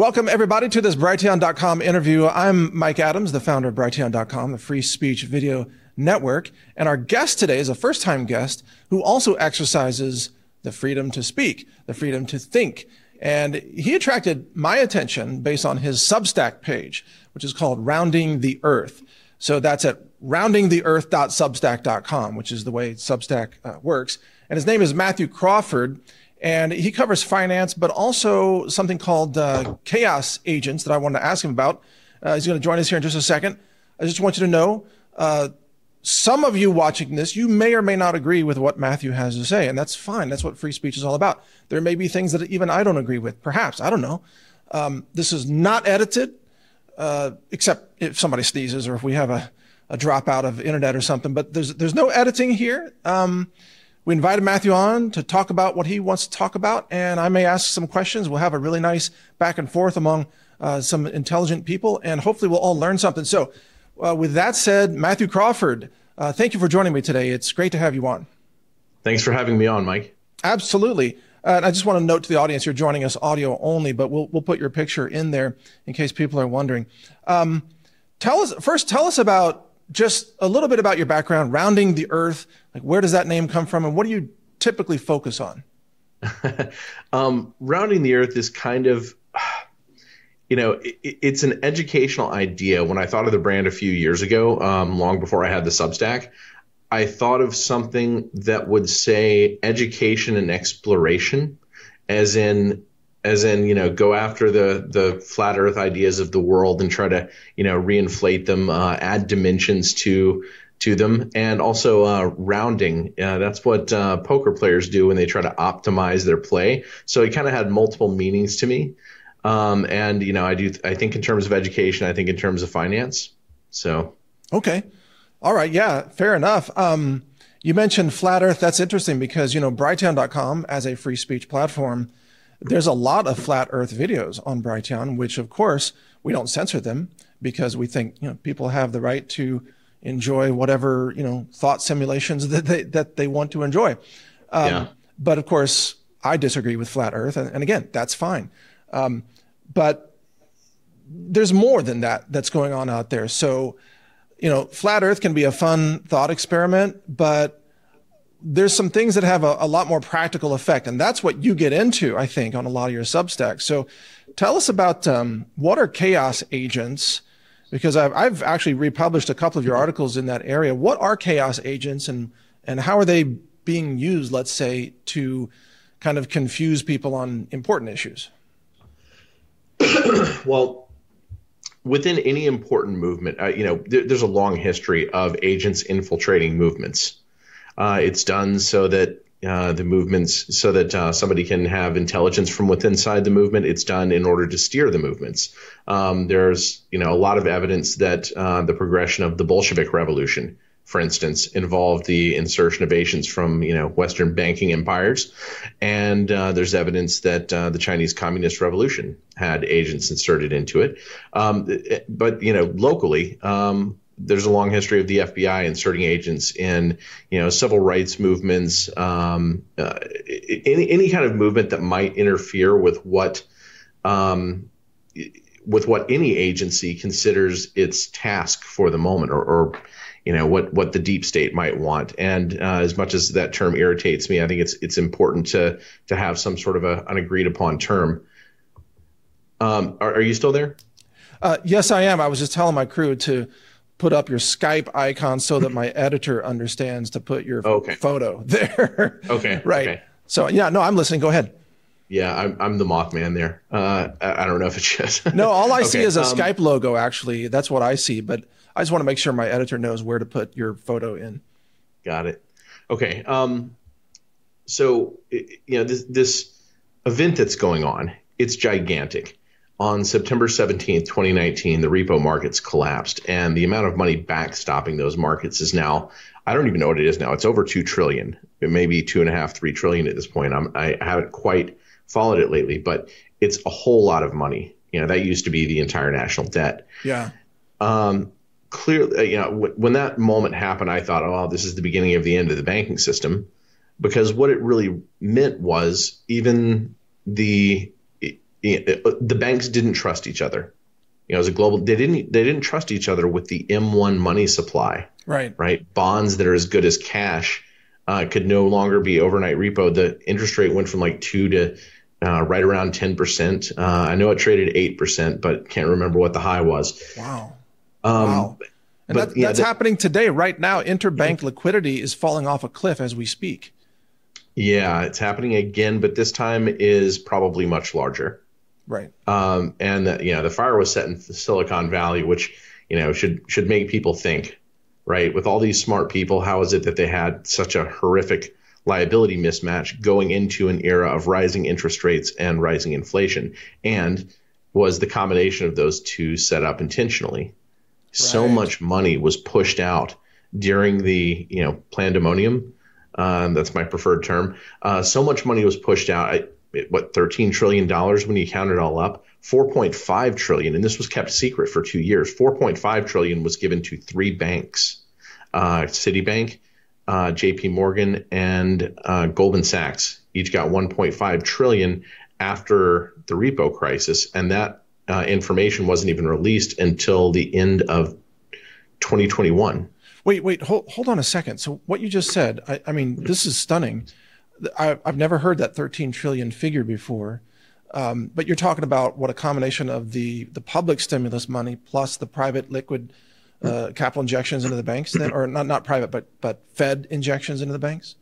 Welcome, everybody, to this Brighteon.com interview. I'm Mike Adams, the founder of Brighteon.com, the free speech video network. And our guest today is a first time guest who also exercises the freedom to speak, the freedom to think. And he attracted my attention based on his Substack page, which is called Rounding the Earth. So that's at roundingtheearth.substack.com, which is the way Substack uh, works. And his name is Mathew Crawford. And he covers finance, but also something called uh, chaos agents that I wanted to ask him about. Uh, he's going to join us here in just a second. I just want you to know uh, some of you watching this, you may or may not agree with what Mathew has to say, and that's fine. That's what free speech is all about. There may be things that even I don't agree with, perhaps. I don't know. Um, this is not edited, uh, except if somebody sneezes or if we have a, a dropout of internet or something, but there's, there's no editing here. Um, we invited Mathew on to talk about what he wants to talk about, and I may ask some questions. We'll have a really nice back and forth among uh, some intelligent people, and hopefully we'll all learn something. So, uh, with that said, Mathew Crawford, uh, thank you for joining me today. It's great to have you on. Thanks for having me on, Mike. Absolutely. Uh, I just want to note to the audience you're joining us audio only, but we'll we'll put your picture in there in case people are wondering. Um, tell us first. Tell us about just a little bit about your background, rounding the earth. Like, where does that name come from, and what do you typically focus on? um, rounding the earth is kind of, you know, it, it's an educational idea. When I thought of the brand a few years ago, um, long before I had the Substack, I thought of something that would say education and exploration, as in as in you know go after the the flat earth ideas of the world and try to you know reinflate them uh, add dimensions to to them. And also uh, rounding. Uh, that's what uh, poker players do when they try to optimize their play. So it kind of had multiple meanings to me. Um, and you know i do i think in terms of education i think in terms of finance. So. Okay. All right. Yeah fair enough. Um, you mentioned flat earth. That's interesting because you know brighteon.com as a free speech platform there's a lot of flat earth videos on Brighteon, which of course we don't censor them because we think, you know, people have the right to enjoy whatever, you know, thought simulations that they, that they want to enjoy. Um, yeah. But of course, I disagree with flat earth. And, and again, that's fine. Um, but there's more than that that's going on out there. So, you know, flat earth can be a fun thought experiment, but there's some things that have a, a, lot more practical effect. And that's what you get into, I think, on a lot of your Substacks. So tell us about um, what are chaos agents? Because I've, I've actually republished a couple of your articles in that area. What are chaos agents and, and how are they being used, let's say, to kind of confuse people on important issues? well, within any important movement, uh, you know, there, there's a long history of agents infiltrating movements. Uh, it's done so that uh, the movements, so that uh, somebody can have intelligence from within inside the movement. It's done in order to steer the movements. Um, there's, you know, a lot of evidence that uh, the progression of the Bolshevik Revolution, for instance, involved the insertion of agents from, you know, Western banking empires, and uh, there's evidence that uh, the Chinese Communist Revolution had agents inserted into it. Um, but you know, locally. Um, there's a long history of the FBI inserting agents in, you know, civil rights movements, um, uh, any any kind of movement that might interfere with what, um, with what any agency considers its task for the moment, or, or you know what what the deep state might want. And uh, as much as that term irritates me, I think it's it's important to to have some sort of a, an agreed upon term. Um, are, are you still there? Uh, yes, I am. I was just telling my crew to put up your Skype icon so that my editor understands to put your okay. photo there. Okay. right. Okay. So yeah, no, I'm listening. Go ahead. Yeah, I'm, I'm the Mothman there. Uh, I, I, don't know if it's just. no, all I okay. see is a um, Skype logo. Actually, that's what I see. But I just want to make sure my editor knows where to put your photo in. Got it. Okay. Um, so you know this this event that's going on. It's gigantic on September 17th, 2019, the repo markets collapsed, and the amount of money backstopping those markets is now, I don't even know what it is now. It's over 2 trillion. It may be two and a half, three trillion at this point. I'm, I haven't quite followed it lately, but it's a whole lot of money. You know, that used to be the entire national debt. Yeah. Um, clearly, uh, you know, w- when that moment happened, I thought, oh, this is the beginning of the end of the banking system. Because what it really meant was even the the banks didn't trust each other. You know, as a global, they didn't they didn't trust each other with the M1 money supply. Right. Right. Bonds that are as good as cash uh, could no longer be overnight repo. The interest rate went from like two to uh, right around 10%. Uh, I know it traded 8%, but can't remember what the high was. Wow. Um, wow. And but, that, yeah, that's that, happening today. Right now, interbank liquidity is falling off a cliff as we speak. Yeah, it's happening again, but this time is probably much larger. Right. Um, and the, you know, the fire was set in Silicon Valley, which you know should should make people think, right? With all these smart people, how is it that they had such a horrific liability mismatch going into an era of rising interest rates and rising inflation? And was the combination of those two set up intentionally? Right. So much money was pushed out during the you know pandemonium. Um, that's my preferred term. Uh, so much money was pushed out. I, what 13 trillion dollars when you count it all up? 4.5 trillion and this was kept secret for two years. 4.5 trillion was given to three banks uh, citibank uh, jp morgan and uh, goldman sachs. Each got 1.5 trillion after the repo crisis and that uh, information wasn't even released until the end of 2021 wait wait hold, hold on a second. So what you just said I, I mean this is stunning I, have never heard that 13 trillion figure before. Um, but you're talking about what a combination of the the public stimulus money plus the private liquid uh, capital injections into the banks, then, or not not private, but but Fed injections into the banks.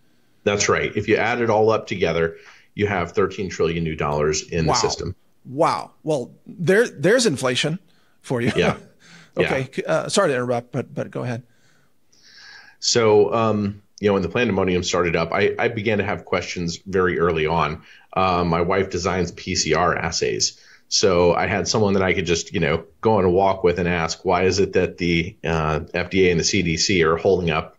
That's right. If you add it all up together, you have 13 trillion new dollars in wow. the system. Wow. Well, there there's inflation for you. Yeah. okay. Yeah. Uh, sorry to interrupt, but but go ahead. So um, you know, when the pandemonium started up, I, I began to have questions very early on. Uh, my wife designs PCR assays. So I had someone that I could just, you know, go on a walk with and ask, why is it that the uh, FDA and the CDC are holding up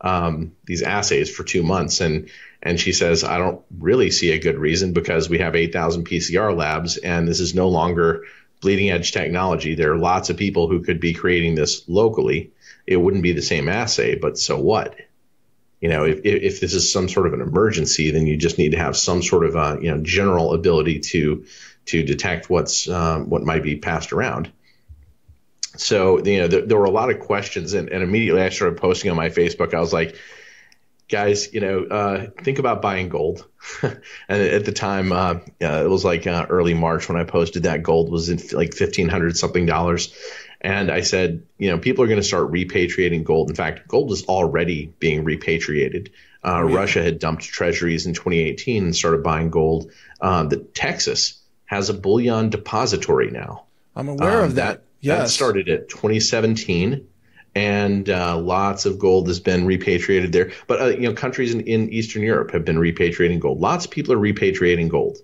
um, these assays for two months? And and she says, I don't really see a good reason because we have 8,000 PCR labs and this is no longer bleeding edge technology. There are lots of people who could be creating this locally. It wouldn't be the same assay, but so what? You know, if, if this is some sort of an emergency, then you just need to have some sort of a, you know, general ability to, to detect what's, um, what might be passed around. So, you know, there, there were a lot of questions and, and immediately I started posting on my Facebook. I was like, guys, you know, uh, think about buying gold. and at the time, uh, it was like uh, early March when I posted that gold was in like fifteen hundred something dollars, and I said, you know, people are going to start repatriating gold. In fact, gold is already being repatriated. Uh, yeah. Russia had dumped treasuries in 2018 and started buying gold. Uh, the Texas has a bullion depository now. I'm aware um, of that. Yes. That started at 2017 and uh, lots of gold has been repatriated there. But uh, you know, countries in, in, Eastern Europe have been repatriating gold. Lots of people are repatriating gold,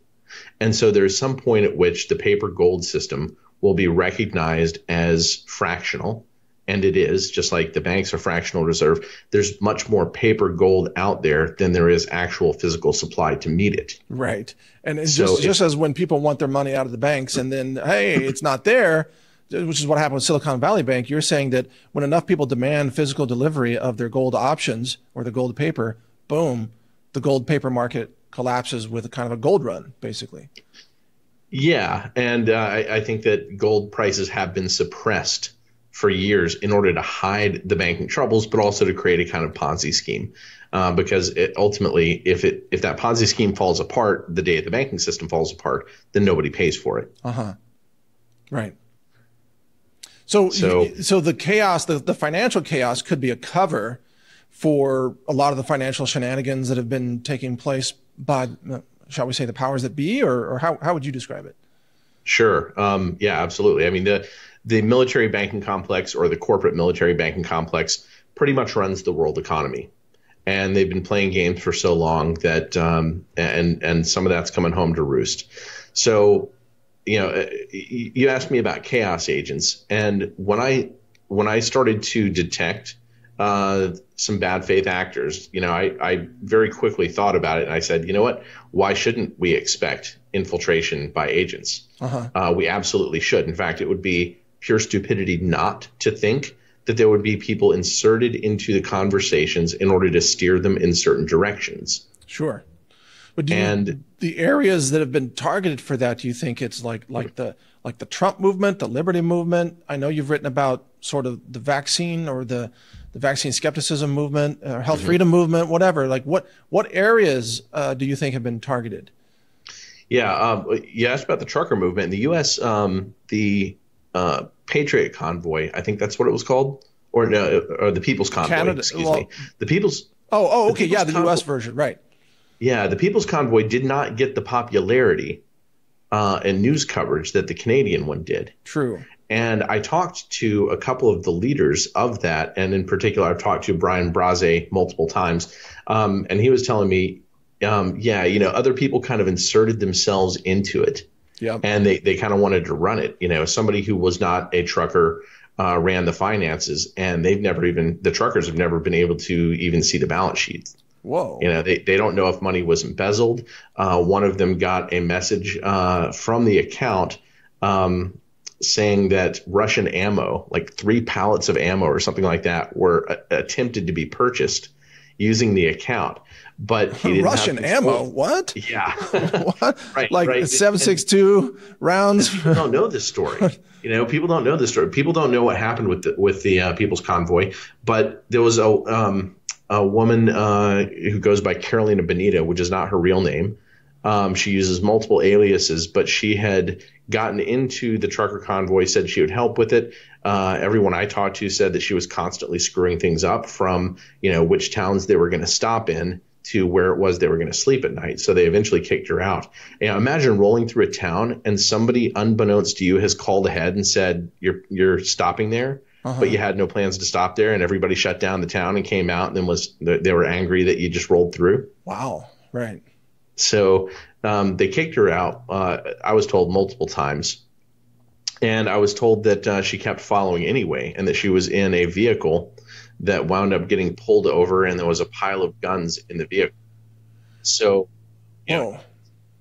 and so there's some point at which the paper gold system will be recognized as fractional. And it is, just like the banks are fractional reserve. There's much more paper gold out there than there is actual physical supply to meet it. Right. And it's so just, just as when people want their money out of the banks and then, hey, it's not there, which is what happened with Silicon Valley Bank. You're saying that when enough people demand physical delivery of their gold options or the gold paper, boom, the gold paper market collapses with a kind of a gold run, basically. Yeah, and uh, I, I, think that gold prices have been suppressed for years in order to hide the banking troubles, but also to create a kind of Ponzi scheme. Uh, because it, ultimately, if it if that Ponzi scheme falls apart the day the banking system falls apart, then nobody pays for it. Uh huh. Right. So, so, so the chaos, the, the financial chaos, could be a cover for a lot of the financial shenanigans that have been taking place by shall we say, the powers that be, or, or how, how would you describe it? Sure. Um, yeah, absolutely. I mean, the, the military banking complex or the corporate military banking complex pretty much runs the world economy. And they've been playing games for so long that, um, and, and some of that's coming home to roost. So, you know, you asked me about chaos agents. And when I, when I started to detect uh, some bad faith actors, you know, I, I very quickly thought about it and I said, you know what? Why shouldn't we expect infiltration by agents? Uh-huh. Uh, we absolutely should. In fact, it would be pure stupidity not to think that there would be people inserted into the conversations in order to steer them in certain directions. Sure. But do and you, the areas that have been targeted for that, do you think it's like like the like the Trump movement, the Liberty movement? I know you've written about sort of the vaccine or the the vaccine skepticism movement, or health mm-hmm. freedom movement, whatever. Like what what areas uh, do you think have been targeted? Yeah, um, you asked about the trucker movement in the U.S. Um, the uh, Patriot Convoy, I think that's what it was called, or no, or the People's Convoy. Canada, excuse well, me, the People's. Oh, oh, okay, the yeah, the Convoy, U.S. version, right? Yeah, the People's Convoy did not get the popularity uh, and news coverage that the Canadian one did. True. And I talked to a couple of the leaders of that, and in particular, I've talked to Brian Brase multiple times, um, and he was telling me, um, yeah, you know, other people kind of inserted themselves into it, yeah, and they they kind of wanted to run it. You know, somebody who was not a trucker uh, ran the finances, and they've never even the truckers have never been able to even see the balance sheets. Whoa. You know, they, they don't know if money was embezzled. Uh, one of them got a message uh, from the account um, saying that Russian ammo, like three pallets of ammo or something like that, were uh, attempted to be purchased using the account. But Russian ammo, what? Yeah, what? right, like right. seven six two rounds. People don't know this story. You know, people don't know this story. People don't know what happened with the with the uh, People's Convoy. But there was a um, a woman uh, who goes by Carolina Benita, which is not her real name. Um, she uses multiple aliases, but she had gotten into the trucker convoy, said she would help with it. Uh, everyone I talked to said that she was constantly screwing things up from, you know, which towns they were going to stop in to where it was they were going to sleep at night. So they eventually kicked her out. You know, imagine rolling through a town and somebody, unbeknownst to you, has called ahead and said, "You're you're stopping there." uh-huh. but you had no plans to stop there, and everybody shut down the town and came out, and then was they were angry that you just rolled through. Wow, right. So um, they kicked her out. Uh, I was told multiple times, and I was told that uh, she kept following anyway, and that she was in a vehicle that wound up getting pulled over, and there was a pile of guns in the vehicle. So, you know,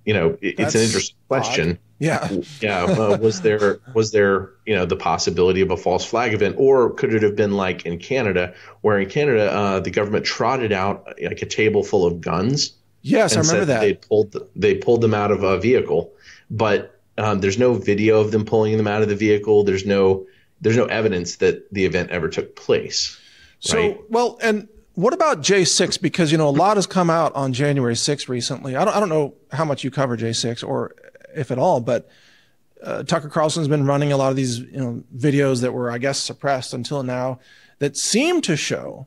you know it, it's an interesting question. Yeah, yeah. Uh, was there was there you know the possibility of a false flag event, or could it have been like in Canada, where in Canada uh, the government trotted out like a table full of guns? Yes, I remember that they pulled they pulled them out of a vehicle, but um, there's no video of them pulling them out of the vehicle. There's no there's no evidence that the event ever took place. So right? well, and what about J6? Because you know a lot has come out on January 6th recently. I don't I don't know how much you cover J6 or if at all. But uh, Tucker Carlson's been running a lot of these you know videos that were I guess suppressed until now that seem to show.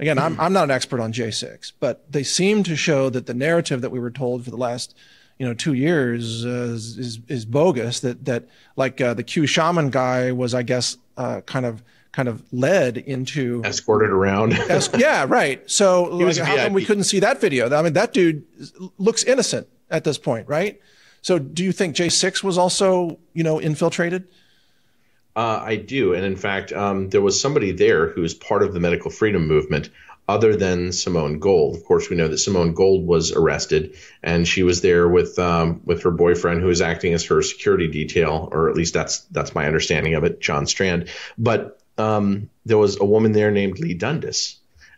Again, I'm I'm not an expert on J6, but they seem to show that the narrative that we were told for the last you know two years uh, is is bogus. That that like uh, the Q shaman guy was I guess uh, kind of kind of led into escorted around. es- yeah, right. So like, how come we couldn't see that video? I mean, that dude looks innocent at this point, right? So do you think J6 was also, you know, infiltrated? Uh, I do. And in fact, um, there was somebody there who was part of the medical freedom movement other than Simone Gold. Of course, we know that Simone Gold was arrested, and she was there with um, with her boyfriend, who was acting as her security detail, or at least that's that's my understanding of it, John Strand. But um, there was a woman there named Leigh Dundas,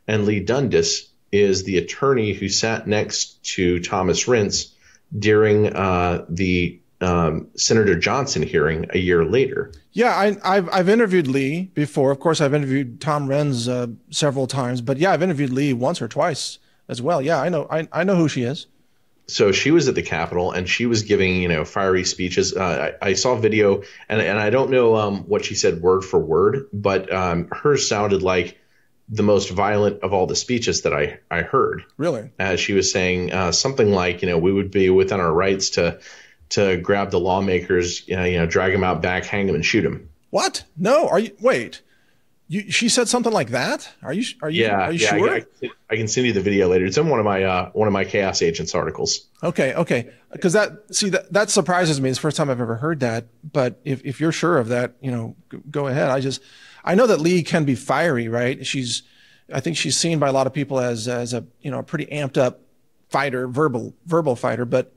and Leigh Dundas is the attorney who sat next to Thomas Renz during uh, the um, Senator Johnson hearing a year later. Yeah, I, have I've interviewed Leigh before. Of course, I've interviewed Tom Renz uh, several times, but yeah, I've interviewed Leigh once or twice as well. Yeah, I know I, I know who she is. So she was at the Capitol and she was giving you know fiery speeches. Uh, I, I, saw video and and I don't know um, what she said word for word, but um, hers sounded like the most violent of all the speeches that I, I heard. Really? As she was saying uh, something like, you know, we would be within our rights to to grab the lawmakers, you know, you know, drag them out back, hang them, and shoot them. What? No. Are you? Wait. You, she said something like that. Are you? Are you? Yeah. Are you yeah, sure? I, I, I, can send you the video later. It's in one of my uh, one of my Chaos Agents articles. Okay. Okay. Because that see that that surprises me. It's the first time I've ever heard that. But if if you're sure of that, you know, go ahead. I just I know that Leigh can be fiery, right? She's, I think she's seen by a lot of people as as a you know a pretty amped up fighter, verbal verbal fighter. But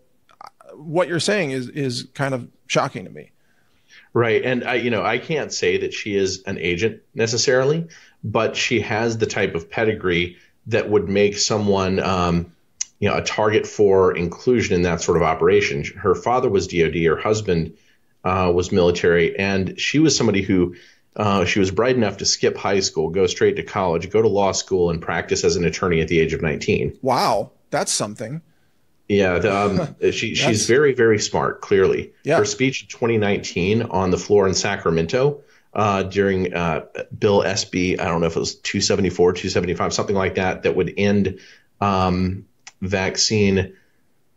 what you're saying is is kind of shocking to me. Right, and I you know I can't say that she is an agent necessarily, but she has the type of pedigree that would make someone. Um, you know a target for inclusion in that sort of operation. Her father was DoD, her husband uh, was military, and she was somebody who uh, she was bright enough to skip high school, go straight to college, go to law school, and practice as an attorney at the age of 19. Wow, that's something. Yeah, the, um, she, she's very, very smart, clearly. Yeah. Her speech in 2019 on the floor in Sacramento uh, during uh, Bill SB, I don't know if it was 274, 275, something like that, that would end um, vaccine.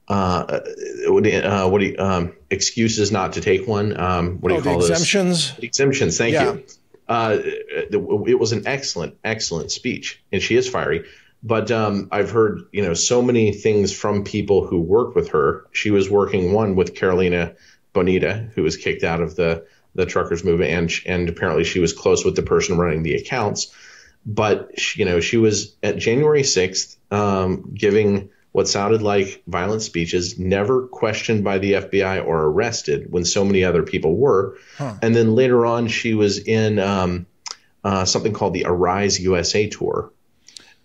Uh, would, uh, what do you, um, excuses not to take one? Um, what do oh, you call those? exemptions? Exemptions. Thank Yeah. you. Uh, it was an excellent, excellent speech, and she is fiery. But um, I've heard, you know, so many things from people who work with her. She was working one with Carolina Bonita, who was kicked out of the the truckers movement, and and apparently she was close with the person running the accounts. But she, you know, she was at January sixth um, giving what sounded like violent speeches, never questioned by the FBI or arrested when so many other people were. Huh. And then later on, she was in um, uh, something called the Arise USA tour,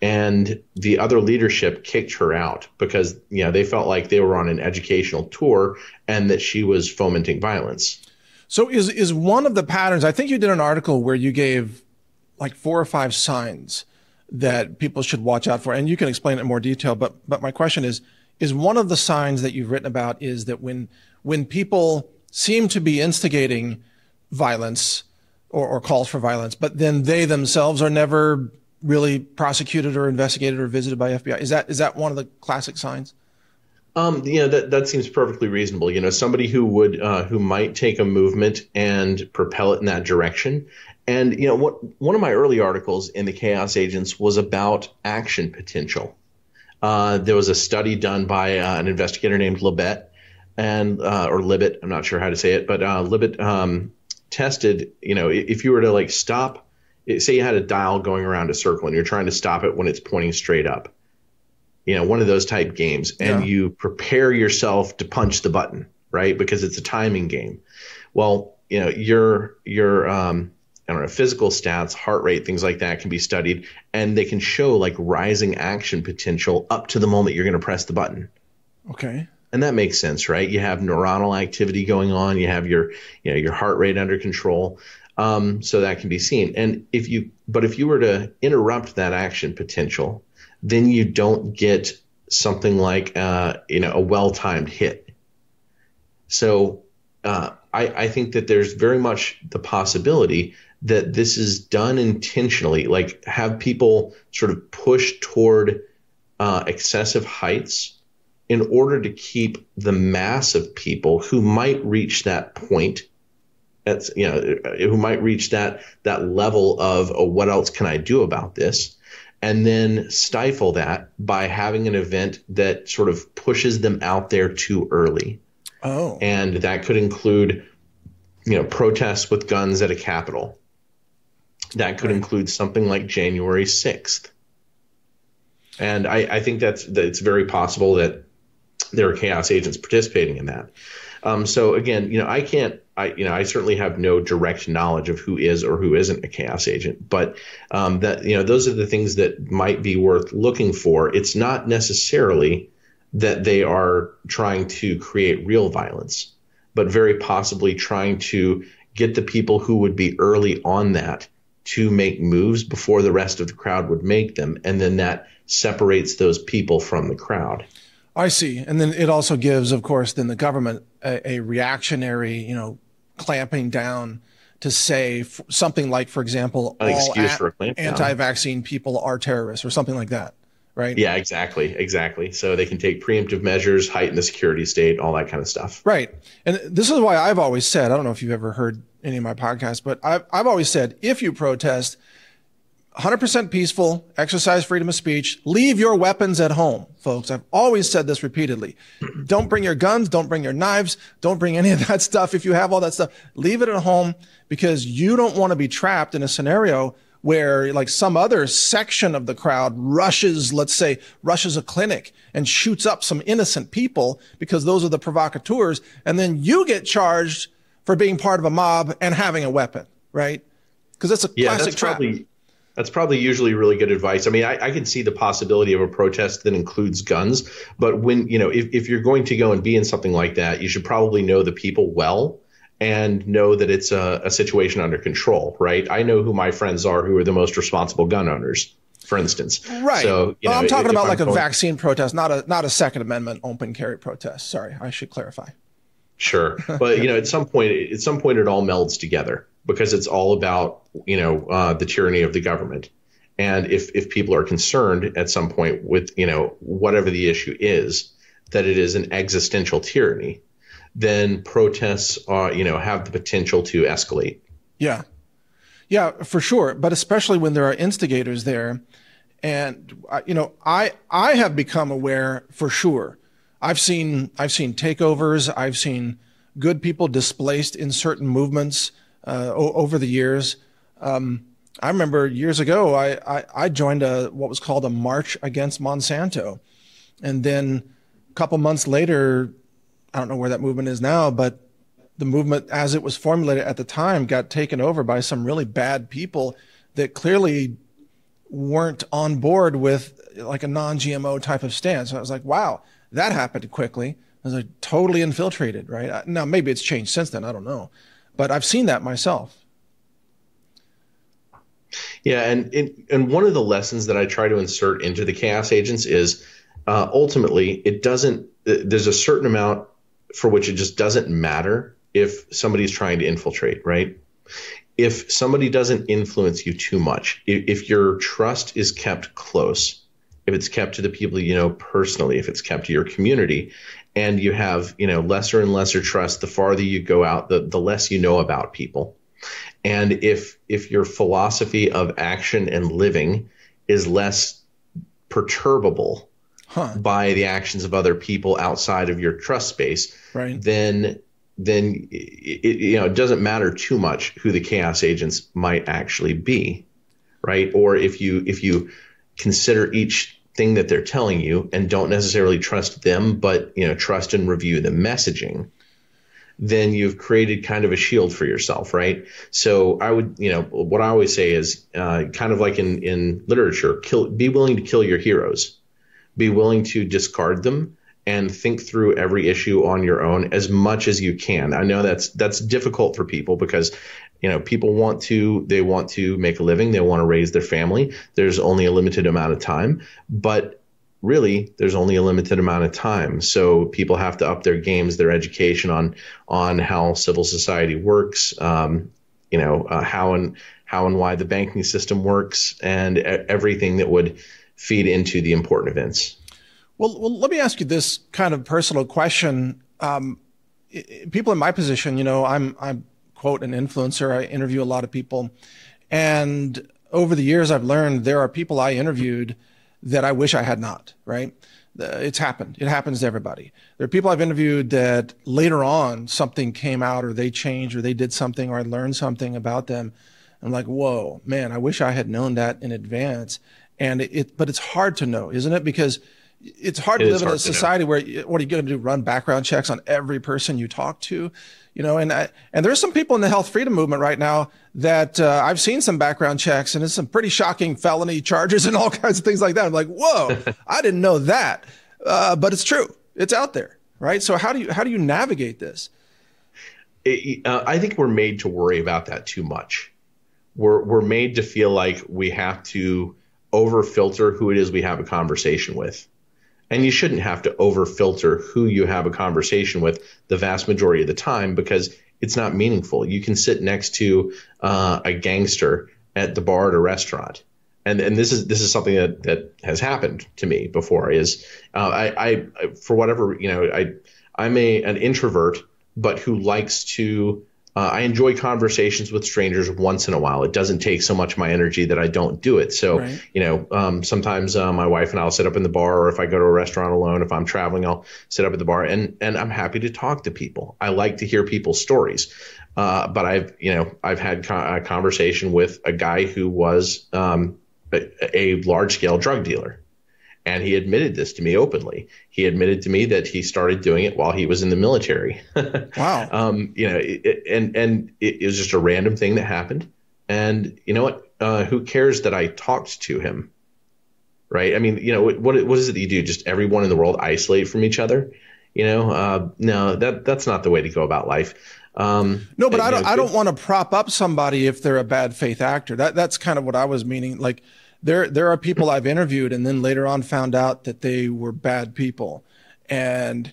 and the other leadership kicked her out because you know they felt like they were on an educational tour and that she was fomenting violence. So is is one of the patterns? I think you did an article where you gave like four or five signs that people should watch out for, and you can explain it in more detail. But but my question is: is one of the signs that you've written about is that when when people seem to be instigating violence or, or calls for violence, but then they themselves are never really prosecuted or investigated or visited by FBI? Is that is that one of the classic signs? Um, you know that that seems perfectly reasonable. You know, somebody who would uh, who might take a movement and propel it in that direction. And you know, what one of my early articles in the Chaos Agents was about action potential. Uh, there was a study done by uh, an investigator named Libet, and uh, or Libet, I'm not sure how to say it, but uh, Libet um, tested. You know, if you were to like stop, say you had a dial going around a circle, and you're trying to stop it when it's pointing straight up you know, one of those type games, and Yeah. you prepare yourself to punch the button, right? Because it's a timing game. Well, you know, your your um, I don't know, physical stats, heart rate, things like that can be studied, and they can show like rising action potential up to the moment you're going to press the button. Okay. And that makes sense, right? You have neuronal activity going on, you have your you know your heart rate under control. Um, so that can be seen. And if you but if you were to interrupt that action potential, then you don't get something like uh, you know a well-timed hit. So uh, I, I think that there's very much the possibility that this is done intentionally, like have people sort of push toward uh, excessive heights in order to keep the mass of people who might reach that point that's you know who might reach that that level of oh, what else can I do about this and then stifle that by having an event that sort of pushes them out there too early Oh. and that could include you know protests with guns at a capital. that could Right. include something like January 6th and I, I think that's that it's very possible that there are chaos agents participating in that um, so again you know I can't I you know I certainly have no direct knowledge of who is or who isn't a chaos agent but um, that you know those are the things that might be worth looking for it's not necessarily that they are trying to create real violence, but very possibly trying to get the people who would be early on that to make moves before the rest of the crowd would make them. And then that separates those people from the crowd. I see. And then it also gives, of course, then the government a, a reactionary, you know, clamping down to say f- something like, for example, An all a anti-vaccine people are terrorists or something like that, right? Yeah, exactly. Exactly. So they can take preemptive measures, heighten the security state, all that kind of stuff. Right. And this is why I've always said, I don't know if you've ever heard any of my podcasts, but I've, I've always said, if you protest, 100% peaceful, exercise freedom of speech, leave your weapons at home, folks. I've always said this repeatedly. Don't bring your guns, don't bring your knives, don't bring any of that stuff. If you have all that stuff, leave it at home because you don't want to be trapped in a scenario where like some other section of the crowd rushes, let's say, rushes a clinic and shoots up some innocent people because those are the provocateurs. And then you get charged for being part of a mob and having a weapon, right? Because that's a Yeah, classic that's trap. That's probably usually really good advice. I mean, I, I, can see the possibility of a protest that includes guns, but when you know, if, if you're going to go and be in something like that, you should probably know the people well and know that it's a, a situation under control, right? I know who my friends are who are the most responsible gun owners for instance. Right. So well, know, I'm talking about like I'm a going, vaccine protest, not a not a Second Amendment open carry protest. Sorry, I should clarify. Sure, but you know, at some point, at some point, it all melds together because it's all about you know uh, the tyranny of the government. And if if people are concerned at some point with you know whatever the issue is, that it is an existential tyranny, then protests are you know have the potential to escalate. Yeah, yeah, for sure. But especially when there are instigators there and uh, you know, I I have become aware for sure. I've seen I've seen takeovers. I've seen good people displaced in certain movements uh, o- over the years. Um, I remember years ago, I, I, I joined a what was called a march against Monsanto, and then a couple months later, I don't know where that movement is now, but the movement as it was formulated at the time got taken over by some really bad people that clearly weren't on board with like a non-GMO type of stance. So I was like, wow, that happened quickly. I was like totally infiltrated, right? Now maybe it's changed since then. I don't know, but I've seen that myself. Yeah, and and one of the lessons that I try to insert into the chaos agents is uh, ultimately it doesn't. There's a certain amount for which it just doesn't matter if somebody's trying to infiltrate, right? if somebody doesn't influence you too much, if, if, your trust is kept close, if it's kept to the people you know personally, if it's kept to your community, and you have you know lesser and lesser trust, the farther you go out, the the less you know about people. And if if your philosophy of action and living is less perturbable huh. by the actions of other people outside of your trust space, right. then then it, you know it doesn't matter too much who the chaos agents might actually be, right? Or if you if you consider each thing that they're telling you and don't necessarily trust them, but you know trust and review the messaging, then you've created kind of a shield for yourself, right? So I would, you know, what I always say is uh, kind of like in in literature, kill, be willing to kill your heroes, be willing to discard them and think through every issue on your own as much as you can. I know that's that's difficult for people because you know people want to they want to make a living, they want to raise their family. There's only a limited amount of time, but really there's only a limited amount of time. So people have to up their games, their education on on how civil society works, um, you know, uh, how and how and why the banking system works and everything that would feed into the important events. Well, well, let me ask you this kind of personal question. Um, people in my position, you know, I'm, I'm quote an influencer. I interview a lot of people, and over the years, I've learned there are people I interviewed that I wish I had not. Right? It's happened. It happens to everybody. There are people I've interviewed that later on something came out, or they changed, or they did something, or I learned something about them. I'm like, whoa, man, I wish I had known that in advance. And it, it but it's hard to know, isn't it? Because it's hard it to live in a society where what are you going to do? Run background checks on every person you talk to, you know? And I, and there's some people in the health freedom movement right now that uh, I've seen some background checks, and it's some pretty shocking felony charges and all kinds of things like that. I'm like, whoa, I didn't know that, uh, but it's true. It's out there, right? So how do you how do you navigate this? It, uh, I think we're made to worry about that too much. We're we're made to feel like we have to over filter who it is we have a conversation with and you shouldn't have to over filter who you have a conversation with the vast majority of the time because it's not meaningful. You can sit next to uh, a gangster at the bar at a restaurant. And, and this is this is something that, that has happened to me before. Is uh, I, I for whatever you know I I'm a an introvert, but who likes to uh, I enjoy conversations with strangers once in a while. It doesn't take so much of my energy that I don't do it. So, right. you know, um, sometimes uh, my wife and I'll sit up in the bar, or if I go to a restaurant alone, if I'm traveling, I'll sit up at the bar, and and I'm happy to talk to people. I like to hear people's stories. Uh, but I've, you know, I've had a conversation with a guy who was um, a, a large scale drug dealer and he admitted this to me openly. He admitted to me that he started doing it while he was in the military. wow. Um, you know, it, and and it, it, was just a random thing that happened. And you know what? uh, who cares that I talked to him? Right? I mean, you know, what what is it that you do? Just everyone in the world isolate from each other? You know, uh, no, that that's not the way to go about life. Um, no, but I don't. Know, I don't want to prop up somebody if they're a bad faith actor. That that's kind of what I was meaning. Like there there are people I've interviewed and then later on found out that they were bad people, and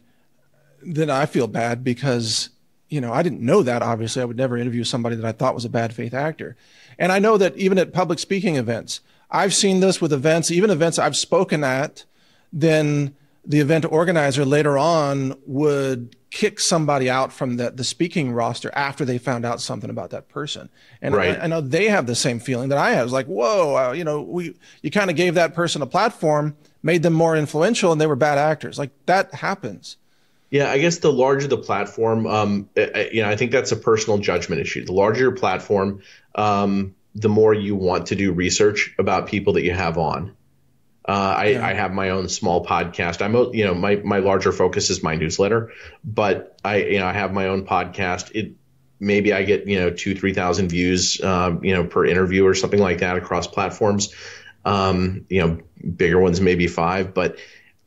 then I feel bad because you know I didn't know that. Obviously, I would never interview somebody that I thought was a bad faith actor, and I know that even at public speaking events, I've seen this with events, even events I've spoken at, then the event organizer later on would kick somebody out from the, the speaking roster after they found out something about that person. And right. I, I, know they have the same feeling that I have. It's like, whoa, uh, you know, we you kind of gave that person a platform, made them more influential, and they were bad actors. Like that happens. Yeah, I guess the larger the platform, um, you know, I think that's a personal judgment issue. The larger your platform, um, the more you want to do research about people that you have on. Uh, I, yeah. I, have my own small podcast. I'm, you know, my, my larger focus is my newsletter, but I, you know, I have my own podcast. It, maybe I get, you know, two, 3,000 views, um, you know, per interview or something like that across platforms. Um, you know, bigger ones, maybe five, but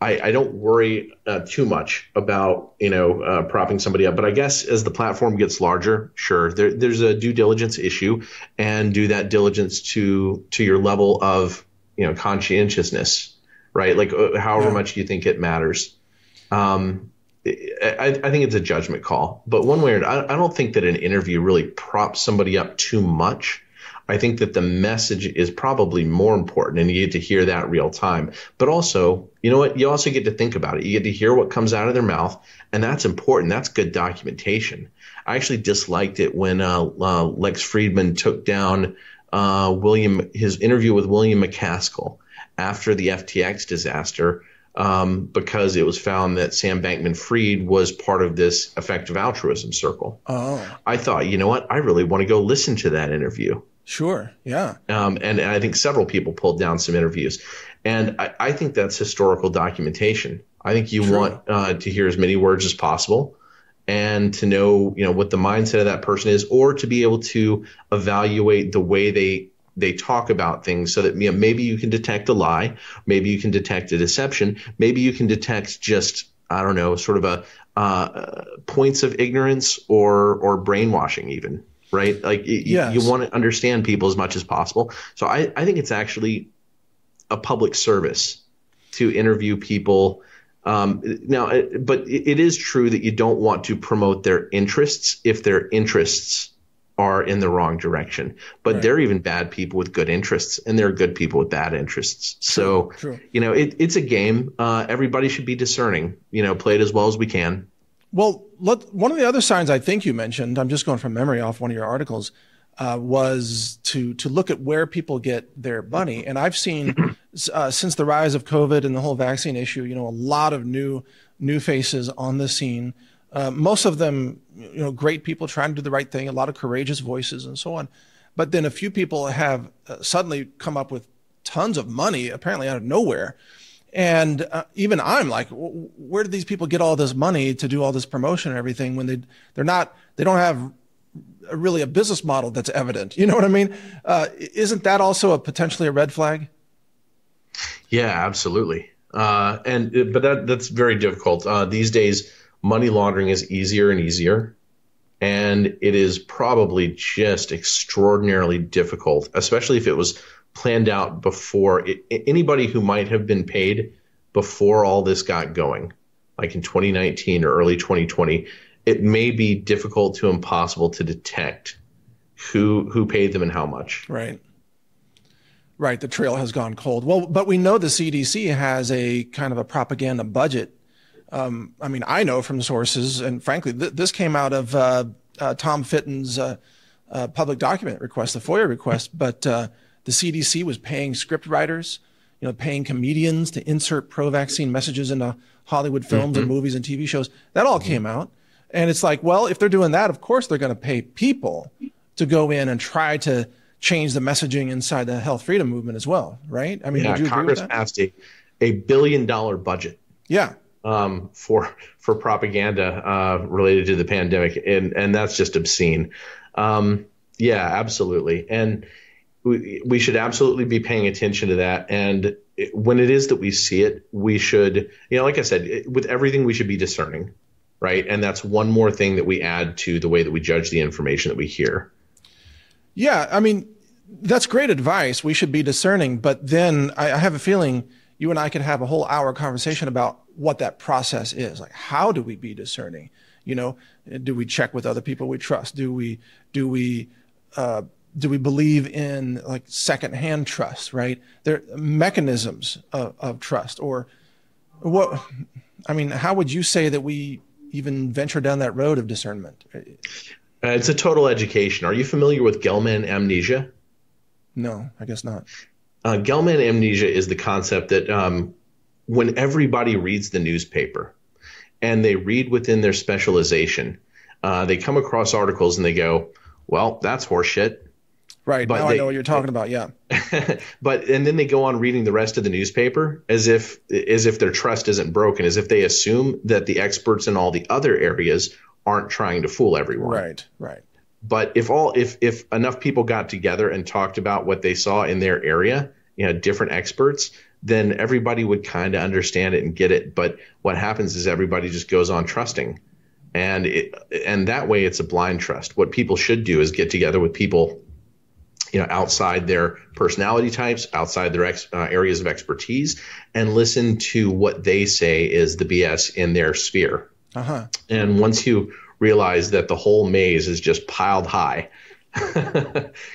I, I don't worry uh, too much about, you know, uh, propping somebody up. But I guess as the platform gets larger, sure, there, there's a due diligence issue and do that diligence to, to your level of, you know conscientiousness, right? Like uh, however yeah. much you think it matters. Um, I, I, think it's a judgment call, but one way or I, I don't think that an interview really props somebody up too much. I think that the message is probably more important and you get to hear that real time. But also, you know what? You also get to think about it. You get to hear what comes out of their mouth, and that's important. That's good documentation. I actually disliked it when uh, uh, Lex Fridman took down uh, William his interview with William MacAskill after the FTX disaster um, because it was found that Sam Bankman Fried was part of this effective altruism circle. Oh. I thought, you know what? I really want to go listen to that interview. Sure. Yeah. Um, and, and, I think several people pulled down some interviews. And I, I think that's historical documentation. I think you True. want uh, to hear as many words as possible and to know you know what the mindset of that person is or to be able to evaluate the way they they talk about things so that you know, maybe you can detect a lie maybe you can detect a deception maybe you can detect just i don't know sort of a uh, points of ignorance or or brainwashing even right like yes. you, you want to understand people as much as possible so i i think it's actually a public service to interview people um, now, but it is true that you don't want to promote their interests if their interests are in the wrong direction. But right. they're even bad people with good interests, and there are good people with bad interests. So, true, true. you know, it, it's a game. Uh, everybody should be discerning. You know, play it as well as we can. Well, let, one of the other signs I think you mentioned, I'm just going from memory off one of your articles, uh, was to to look at where people get their money. And I've seen uh, since the rise of COVID and the whole vaccine issue, you know, a lot of new new faces on the scene. Uh, most of them, you know, great people trying to do the right thing. A lot of courageous voices and so on. But then a few people have uh, suddenly come up with tons of money, apparently out of nowhere. And uh, even I'm like, where did these people get all this money to do all this promotion and everything when they they're not they don't have really a business model that's evident. You know what I mean? Uh, isn't that also a potentially a red flag? Yeah, absolutely. Uh, and but that that's very difficult uh, these days. Money laundering is easier and easier, and it is probably just extraordinarily difficult, especially if it was planned out before. It, anybody who might have been paid before all this got going, like in 2019 or early 2020 it may be difficult to impossible to detect who who paid them and how much. Right. Right. The trail has gone cold. Well, but we know the CDC has a kind of a propaganda budget. Um, I mean, I know from sources, and frankly, th- this came out of uh, uh, Tom Fitton's uh, uh public document request, the FOIA request. But uh, the CDC was paying script writers, you know, paying comedians to insert pro-vaccine messages into Hollywood films mm-hmm. and movies and TV shows. That all mm-hmm. came out. And it's like, well, if they're doing that, of course they're going to pay people to go in and try to change the messaging inside the health freedom movement as well, right? I mean, yeah, Congress passed a, a billion dollar budget. Yeah. Um, for for propaganda uh, related to the pandemic, and and that's just obscene. Um, yeah, absolutely. And we, we should absolutely be paying attention to that. And it, when it is that we see it, we should, you know, like I said, it, with everything, we should be discerning, right? And that's one more thing that we add to the way that we judge the information that we hear. Yeah, I mean, that's great advice. We should be discerning, but then I, I have a feeling you and I could have a whole hour conversation about what that process is. Like, how do we be discerning? You know, do we check with other people we trust? Do we do we uh, do we believe in like secondhand trust? Right? There are mechanisms of, of trust, or what? I mean, how would you say that we even venture down that road of discernment? Uh, it's a total education. Are you familiar with Gell-Mann amnesia? No, I guess not. Uh, Gell-Mann amnesia is the concept that um, when everybody reads the newspaper and they read within their specialization, uh, they come across articles and they go, "Well, that's horseshit." Right. But now they, I know what you're talking about. Yeah. but and then they go on reading the rest of the newspaper as if as if their trust isn't broken, as if they assume that the experts in all the other areas aren't trying to fool everyone. Right. Right. But if all if if enough people got together and talked about what they saw in their area, you know, different experts, then everybody would kind of understand it and get it. But what happens is everybody just goes on trusting, and it, and that way it's a blind trust. What people should do is get together with people, you know, outside their personality types, outside their ex, uh, areas of expertise, and listen to what they say is the BS in their sphere. Uh-huh. And once you realize that the whole maze is just piled high.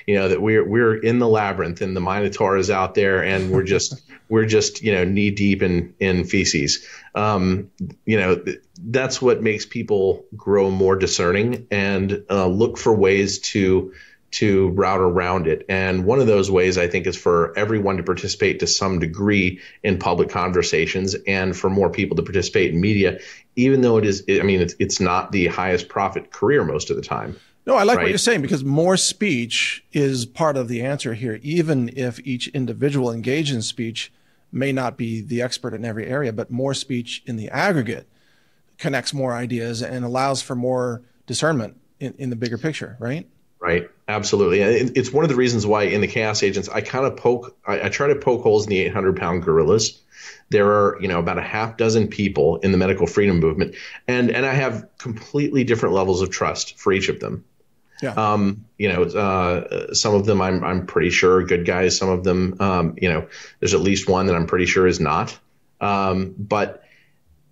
you know that we're we're in the labyrinth and the minotaur is out there and we're just we're just you know knee deep in in feces um, you know that's what makes people grow more discerning and uh, look for ways to to route around it. And one of those ways, I think, is for everyone to participate to some degree in public conversations and for more people to participate in media, even though it is, I mean, it's, it's not the highest profit career most of the time. No, I like right? what you're saying because more speech is part of the answer here, even if each individual engaged in speech may not be the expert in every area, but more speech in the aggregate connects more ideas and allows for more discernment in, in the bigger picture, right? Right. Absolutely. It's one of the reasons why in the chaos agents, I kind of poke, I, I try to poke holes in the 800 pound gorillas. There are, you know, about a half dozen people in the medical freedom movement, and and I have completely different levels of trust for each of them. Yeah. Um, you know, uh, some of them I'm I'm pretty sure are good guys. Some of them, um, you know, there's at least one that I'm pretty sure is not. Um, but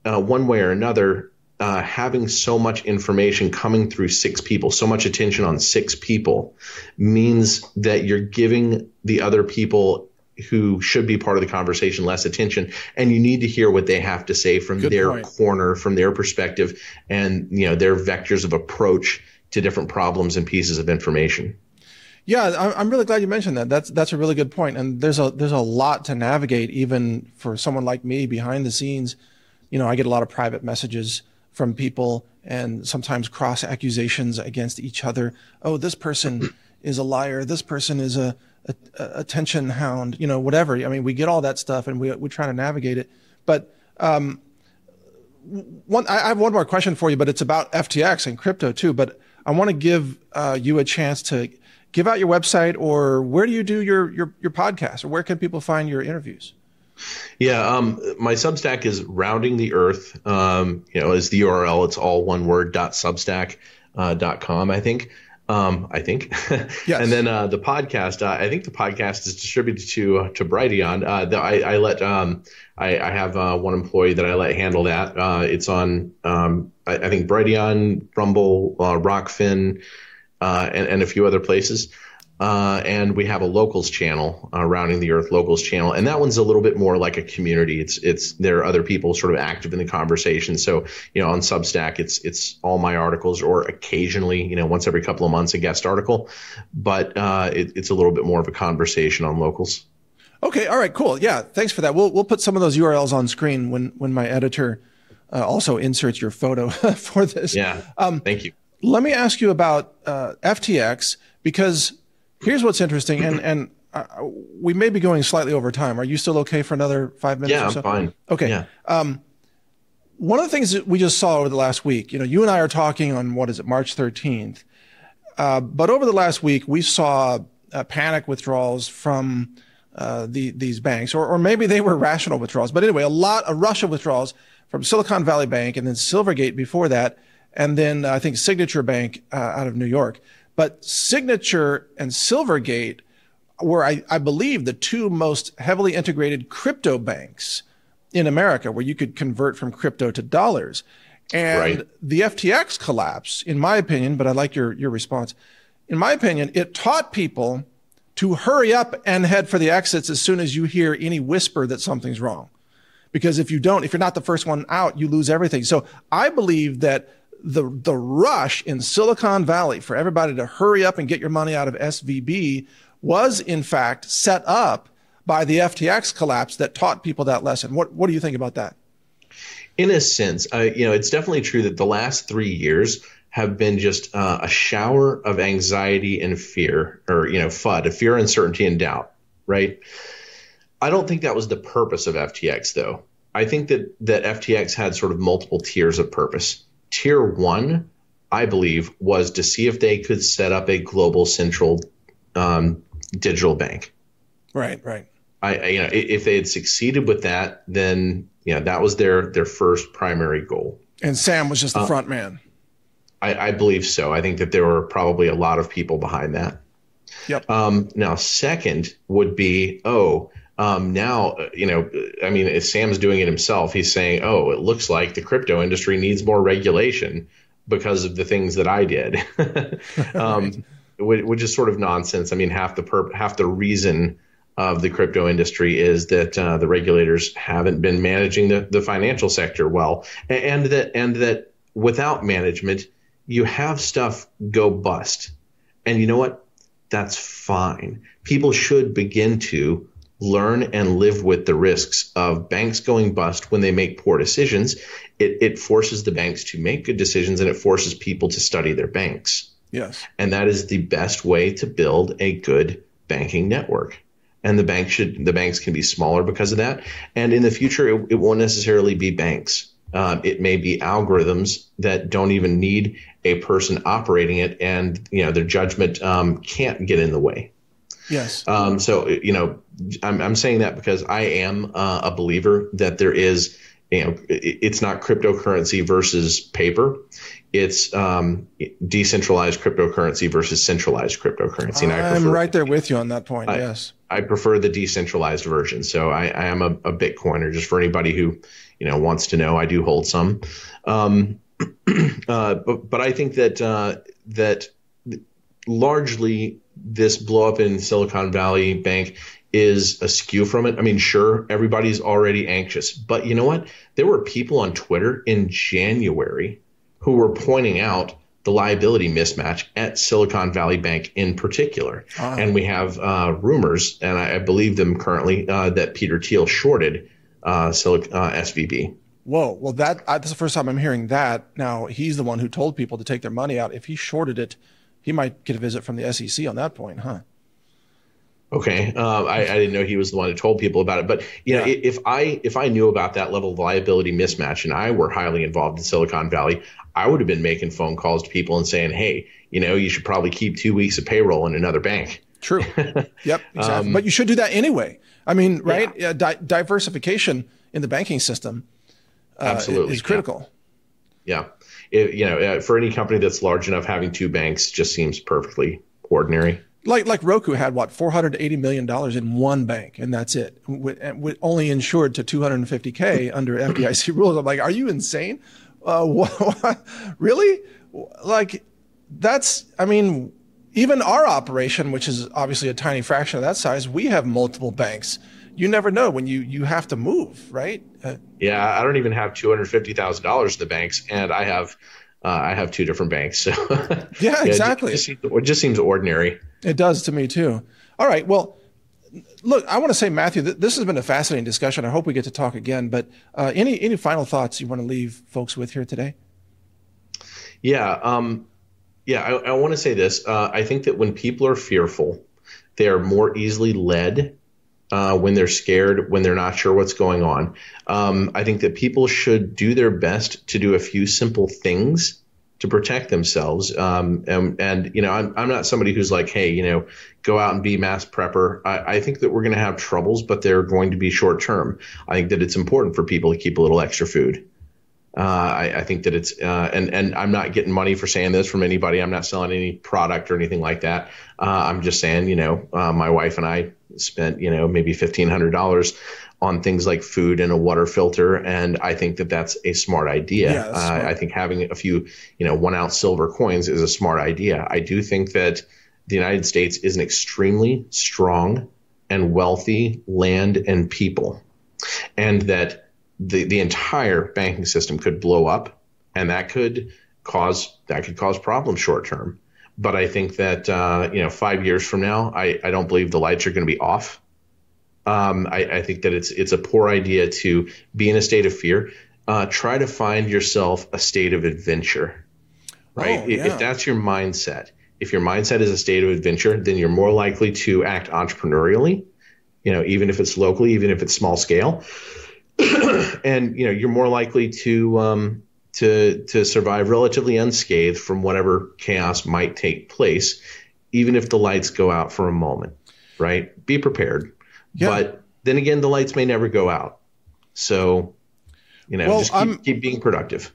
uh, one way or another, uh, having so much information coming through six people, so much attention on six people, means that you're giving the other people who should be part of the conversation less attention and you need to hear what they have to say from Good their point. corner from their perspective and you know their vectors of approach to different problems and pieces of information yeah i'm really glad you mentioned that that's that's a really good point. point and there's a there's a lot to navigate even for someone like me behind the scenes you know i get a lot of private messages from people and sometimes cross accusations against each other. Oh, this person is a liar. This person is a, a, a, attention hound, you know, whatever. I mean, we get all that stuff and we, we try to navigate it. But, um, one, I have one more question for you, but it's about FTX and crypto too. But I want to give uh, you a chance to give out your website or where do you do your, your, your podcast or where can people find your interviews? Yeah, um, my Substack is rounding the earth. Um, you know, is the URL. It's all one word. Dot Substack. Uh, dot com. I think. Um, I think. yes. And then uh, the podcast. Uh, I think the podcast is distributed to to Brighteon. Uh, I, I let um, I, I have uh, one employee that I let handle that. Uh, it's on um, I, I think Brighteon, Rumble, uh, Rokfin, uh, and, and a few other places. Uh, and we have a locals channel, uh, rounding the earth locals channel, and that one's a little bit more like a community. It's it's there are other people sort of active in the conversation. So you know on Substack, it's it's all my articles, or occasionally you know once every couple of months a guest article, but uh, it, it's a little bit more of a conversation on locals. Okay, all right, cool. Yeah, thanks for that. We'll we'll put some of those URLs on screen when when my editor uh, also inserts your photo for this. Yeah. Um, thank you. Let me ask you about uh, FTX because Here's what's interesting, and and uh, we may be going slightly over time. Are you still okay for another five minutes? Yeah, or so? I'm fine. Okay. Yeah. Um, one of the things that we just saw over the last week, you know, you and I are talking on what is it, March 13th, uh, but over the last week we saw uh, panic withdrawals from uh, the, these banks, or, or maybe they were rational withdrawals. But anyway, a lot, a rush of withdrawals from Silicon Valley Bank and then Silvergate before that, and then uh, I think Signature Bank uh, out of New York. But Signature and Silvergate were, I, I believe, the two most heavily integrated crypto banks in America, where you could convert from crypto to dollars. And right. the FTX collapse, in my opinion, but I like your, your response. In my opinion, it taught people to hurry up and head for the exits as soon as you hear any whisper that something's wrong. Because if you don't, if you're not the first one out, you lose everything. So I believe that the, the rush in Silicon Valley for everybody to hurry up and get your money out of SVB was in fact set up by the FTX collapse that taught people that lesson. What, what do you think about that? In a sense, you know, it's definitely true that the last three years have been just uh, a shower of anxiety and fear, or you know, FUD, fear, uncertainty, and doubt. Right? I don't think that was the purpose of FTX, though. I think that that FTX had sort of multiple tiers of purpose. Tier one, I believe, was to see if they could set up a global central um, digital bank. Right, right. I, you know, if they had succeeded with that, then you know that was their their first primary goal. And Sam was just the uh, front man. I, I, believe so. I think that there were probably a lot of people behind that. Yep. Um, now, second would be, oh, um, now, uh, you know, I mean, Sam's doing it himself. He's saying, oh, it looks like the crypto industry needs more regulation because of the things that I did, um, right. which is sort of nonsense. I mean, half the perp- half the reason of the crypto industry is that uh, the regulators haven't been managing the, the financial sector well, and, and that and that without management, you have stuff go bust. And you know what? That's fine. People should begin to learn and live with the risks of banks going bust when they make poor decisions. It, it forces the banks to make good decisions and it forces people to study their banks. Yes. And that is the best way to build a good banking network. And the bank should the banks can be smaller because of that. And in the future, it, it won't necessarily be banks. Um, it may be algorithms that don't even need a person operating it, and you know their judgment um, can't get in the way. Yes. Um, so you know, I'm, I'm saying that because I am uh, a believer that there is, you know, it's not cryptocurrency versus paper. It's um, decentralized cryptocurrency versus centralized cryptocurrency. And I am right there with you on that point. I, yes. I prefer the decentralized version. So I, I am a, a Bitcoiner. Just for anybody who you know wants to know, I do hold some. Um, uh, but, but I think that uh, that largely this blow up in Silicon Valley Bank is askew from it. I mean, sure, everybody's already anxious, but you know what? There were people on Twitter in January who were pointing out the liability mismatch at Silicon Valley Bank in particular. Uh-huh. And we have uh, rumors, and I, I, believe them currently, uh, that Peter Thiel shorted uh, Silic- uh, SVB. Whoa. Well, that uh, that's the first time I'm hearing that. Now he's the one who told people to take their money out. If he shorted it, he might get a visit from the SEC on that point, huh? Okay, uh, I, I, didn't know he was the one who told people about it. But you know, yeah. if I if I knew about that level of liability mismatch and I were highly involved in Silicon Valley, I would have been making phone calls to people and saying, "Hey, you know, you should probably keep two weeks of payroll in another bank." True. yep. Exactly. Um, but you should do that anyway. I mean, right? Yeah. Di- diversification in the banking system uh, absolutely is critical. Yeah, yeah. It, you know, uh, for any company that's large enough, having two banks just seems perfectly ordinary. Like like Roku had what 480 million dollars in one bank, and that's it. With only insured to 250k under FDIC rules. I'm like, are you insane? Uh, what? Really? Like, that's. I mean, even our operation, which is obviously a tiny fraction of that size, we have multiple banks you never know when you you have to move, right? Uh, yeah, I don't even have two hundred fifty thousand dollars in the banks, and I have uh, I have two different banks. So yeah, exactly. It just, it just seems ordinary. It does to me too. All right, well. Look, I want to say, Mathew, th- this has been a fascinating discussion. I hope we get to talk again. But uh, any any final thoughts you want to leave folks with here today? Yeah, um, yeah. I, I want to say this. Uh, I think that when people are fearful, they are more easily led uh, when they're scared, when they're not sure what's going on. Um, I think that people should do their best to do a few simple things to protect themselves. Um, and, and, you know, I'm, I'm not somebody who's like, hey, you know, go out and be mass prepper. I, I think that we're going to have troubles, but they're going to be short term. I think that it's important for people to keep a little extra food. Uh, I, I, think that it's uh, and and I'm not getting money for saying this from anybody. I'm not selling any product or anything like that. Uh, I'm just saying, you know, uh, my wife and I spent, you know, maybe fifteen hundred dollars on things like food and a water filter, and I think that that's a smart idea. Yeah, uh, smart. I think having a few, you know, one ounce silver coins is a smart idea. I do think that the United States is an extremely strong and wealthy land and people, and that the the entire banking system could blow up, and that could cause that could cause problems short term. But I think that uh, you know five years from now, I, I don't believe the lights are going to be off. Um, I, I, think that it's it's a poor idea to be in a state of fear. Uh, try to find yourself a state of adventure, right? Oh, yeah. if, if that's your mindset, if your mindset is a state of adventure, then you're more likely to act entrepreneurially. You know, even if it's locally, even if it's small scale. and you know you're more likely to um, to to survive relatively unscathed from whatever chaos might take place, even if the lights go out for a moment. Right? Be prepared. Yeah. But then again, the lights may never go out. So, you know, well, just keep, keep, being productive.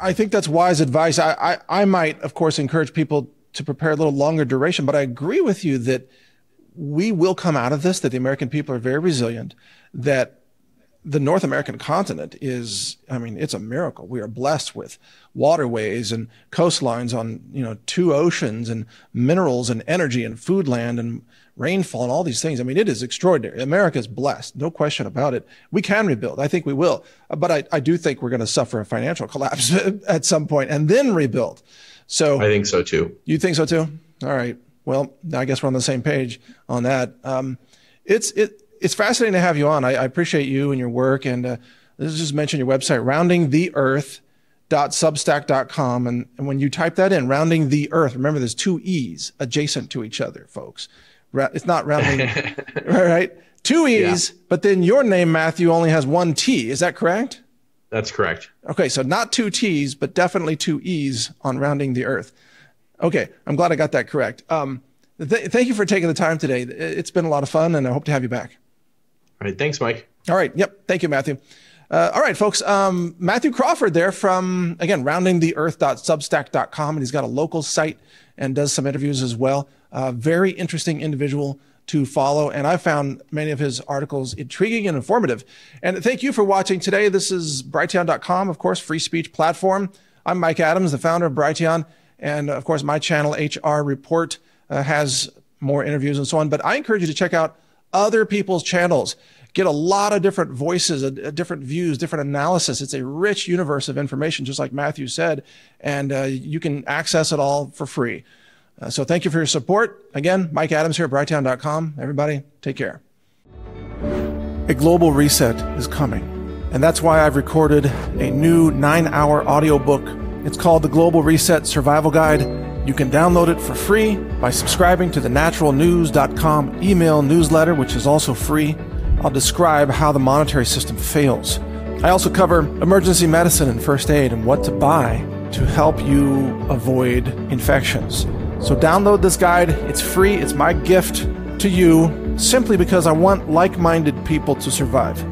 I think that's wise advice. I, I I might, of course, encourage people to prepare a little longer duration, but I agree with you that we will come out of this. That the American people are very resilient. That the North American continent is, I mean, it's a miracle. We are blessed with waterways and coastlines on, you know, two oceans and minerals and energy and food land and rainfall and all these things. I mean, it is extraordinary. America is blessed. No question about it. We can rebuild. I think we will. But I, I do think we're going to suffer a financial collapse at some point and then rebuild. So I think so too. You think so too? All right. Well, I guess we're on the same page on that. Um, it's, it, it's fascinating to have you on. I, I appreciate you and your work. And uh, let's just mention your website, roundingtheearth.substack.com. And, and when you type that in, rounding the earth, remember there's two E's adjacent to each other, folks. It's not rounding, right? Two E's, yeah. but then your name, Mathew, only has one T. Is that correct? That's correct. Okay, so not two T's, but definitely two E's on rounding the earth. Okay, I'm glad I got that correct. Um, th- thank you for taking the time today. It's been a lot of fun, and I hope to have you back. All right. Thanks, Mike. All right. Yep. Thank you, Mathew. Uh, all right, folks. Um, Mathew Crawford there from, again, roundingtheearth.substack.com. And he's got a local site and does some interviews as well. Uh, very interesting individual to follow. And I found many of his articles intriguing and informative. And thank you for watching today. This is Brighteon.com, of course, free speech platform. I'm Mike Adams, the founder of Brighteon. And of course, my channel, HR Report, uh, has more interviews and so on. But I encourage you to check out other people's channels. Get a lot of different voices, a, a different views, different analysis. It's a rich universe of information, just like Mathew said, and uh, you can access it all for free. Uh, so thank you for your support. Again, Mike Adams here at Brighteon.com. Everybody, take care. A global reset is coming, and that's why I've recorded a new nine hour audiobook. It's called The Global Reset Survival Guide you can download it for free by subscribing to the naturalnews.com email newsletter, which is also free. I'll describe how the monetary system fails. I also cover emergency medicine and first aid and what to buy to help you avoid infections. So download this guide. It's free. It's my gift to you simply because I want like minded people to survive.